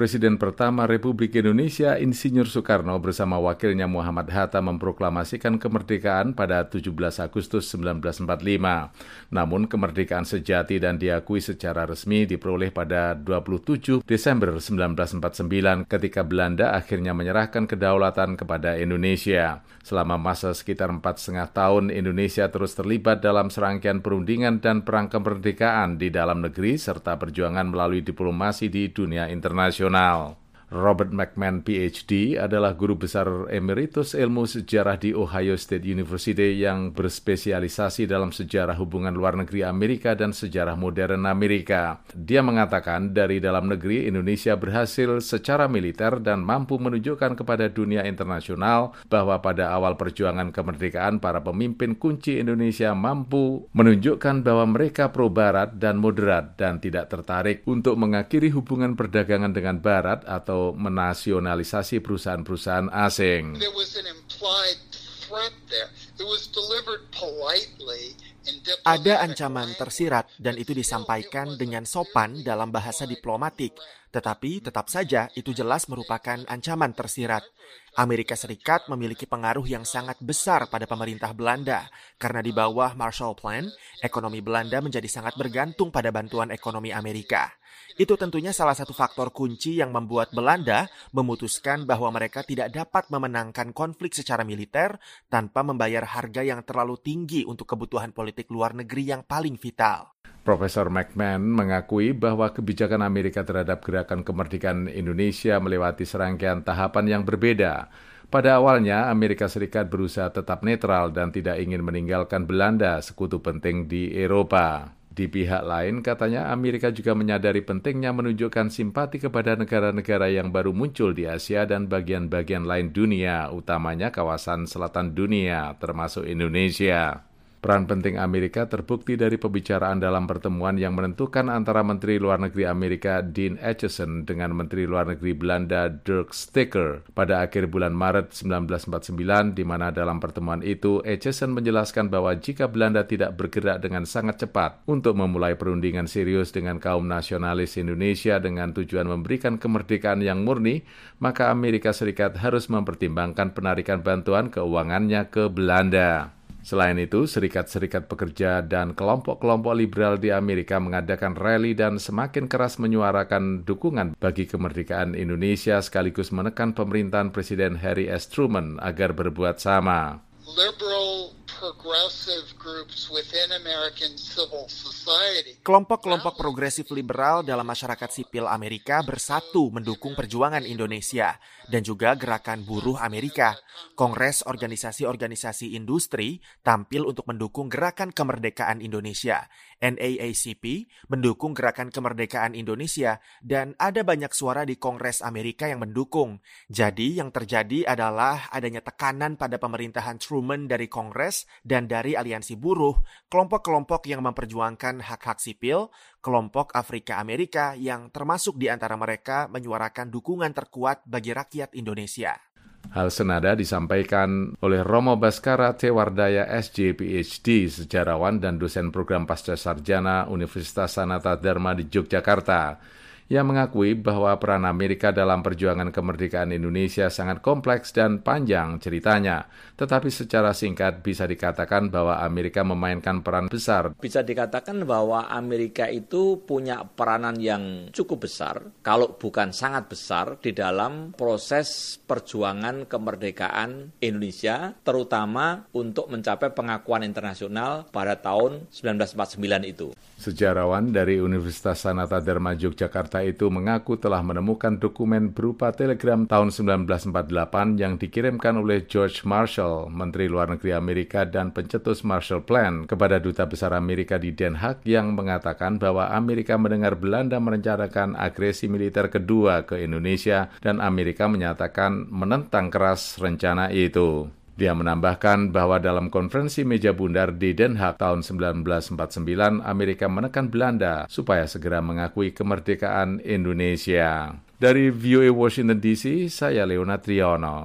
Presiden pertama Republik Indonesia Insinyur Soekarno bersama wakilnya Muhammad Hatta memproklamasikan kemerdekaan pada 17 Agustus 1945. Namun kemerdekaan sejati dan diakui secara resmi diperoleh pada 27 Desember 1949 ketika Belanda akhirnya menyerahkan kedaulatan kepada Indonesia. Selama masa sekitar empat setengah tahun, Indonesia terus terlibat dalam serangkaian perundingan dan perang kemerdekaan di dalam negeri serta perjuangan melalui diplomasi di dunia internasional Now. Robert McMahon PhD adalah guru besar emeritus ilmu sejarah di Ohio State University yang berspesialisasi dalam sejarah hubungan luar negeri Amerika dan sejarah modern Amerika. Dia mengatakan dari dalam negeri Indonesia berhasil secara militer dan mampu menunjukkan kepada dunia internasional bahwa pada awal perjuangan kemerdekaan para pemimpin kunci Indonesia mampu menunjukkan bahwa mereka pro barat dan moderat dan tidak tertarik untuk mengakhiri hubungan perdagangan dengan barat atau atau menasionalisasi perusahaan-perusahaan asing. Ada ancaman tersirat dan itu disampaikan dengan sopan dalam bahasa diplomatik, tetapi tetap saja itu jelas merupakan ancaman tersirat. Amerika Serikat memiliki pengaruh yang sangat besar pada pemerintah Belanda karena di bawah Marshall Plan, ekonomi Belanda menjadi sangat bergantung pada bantuan ekonomi Amerika. Itu tentunya salah satu faktor kunci yang membuat Belanda memutuskan bahwa mereka tidak dapat memenangkan konflik secara militer tanpa membayar harga yang terlalu tinggi untuk kebutuhan politik luar negeri yang paling vital. Profesor McMahon mengakui bahwa kebijakan Amerika terhadap gerakan kemerdekaan Indonesia melewati serangkaian tahapan yang berbeda. Pada awalnya, Amerika Serikat berusaha tetap netral dan tidak ingin meninggalkan Belanda, sekutu penting di Eropa. Di pihak lain, katanya Amerika juga menyadari pentingnya menunjukkan simpati kepada negara-negara yang baru muncul di Asia dan bagian-bagian lain dunia, utamanya kawasan selatan dunia, termasuk Indonesia. Peran penting Amerika terbukti dari pembicaraan dalam pertemuan yang menentukan antara Menteri Luar Negeri Amerika Dean Acheson dengan Menteri Luar Negeri Belanda Dirk Sticker pada akhir bulan Maret 1949 di mana dalam pertemuan itu Acheson menjelaskan bahwa jika Belanda tidak bergerak dengan sangat cepat untuk memulai perundingan serius dengan kaum nasionalis Indonesia dengan tujuan memberikan kemerdekaan yang murni, maka Amerika Serikat harus mempertimbangkan penarikan bantuan keuangannya ke Belanda. Selain itu, serikat-serikat pekerja dan kelompok-kelompok liberal di Amerika mengadakan rally dan semakin keras menyuarakan dukungan bagi kemerdekaan Indonesia sekaligus menekan pemerintahan Presiden Harry S. Truman agar berbuat sama. Liberal Kelompok-kelompok progresif liberal dalam masyarakat sipil Amerika bersatu mendukung perjuangan Indonesia dan juga gerakan buruh Amerika. Kongres organisasi-organisasi industri tampil untuk mendukung gerakan kemerdekaan Indonesia. NAACP mendukung gerakan kemerdekaan Indonesia dan ada banyak suara di Kongres Amerika yang mendukung. Jadi yang terjadi adalah adanya tekanan pada pemerintahan Truman dari Kongres dan dari aliansi buruh, kelompok-kelompok yang memperjuangkan hak-hak sipil, kelompok Afrika Amerika yang termasuk di antara mereka menyuarakan dukungan terkuat bagi rakyat Indonesia. Hal senada disampaikan oleh Romo Baskara Tewardaya SJ PhD, sejarawan dan dosen program pasca sarjana Universitas Sanata Dharma di Yogyakarta yang mengakui bahwa peran Amerika dalam perjuangan kemerdekaan Indonesia sangat kompleks dan panjang ceritanya. Tetapi secara singkat bisa dikatakan bahwa Amerika memainkan peran besar. Bisa dikatakan bahwa Amerika itu punya peranan yang cukup besar, kalau bukan sangat besar, di dalam proses perjuangan kemerdekaan Indonesia, terutama untuk mencapai pengakuan internasional pada tahun 1949 itu. Sejarawan dari Universitas Sanata Dharma Yogyakarta itu mengaku telah menemukan dokumen berupa telegram tahun 1948 yang dikirimkan oleh George Marshall, Menteri Luar Negeri Amerika dan pencetus Marshall Plan, kepada Duta Besar Amerika di Den Haag yang mengatakan bahwa Amerika mendengar Belanda merencanakan agresi militer kedua ke Indonesia dan Amerika menyatakan menentang keras rencana itu. Dia menambahkan bahwa dalam konferensi meja bundar di Den Haag tahun 1949, Amerika menekan Belanda supaya segera mengakui kemerdekaan Indonesia. Dari VOA Washington DC, saya Leona Triono.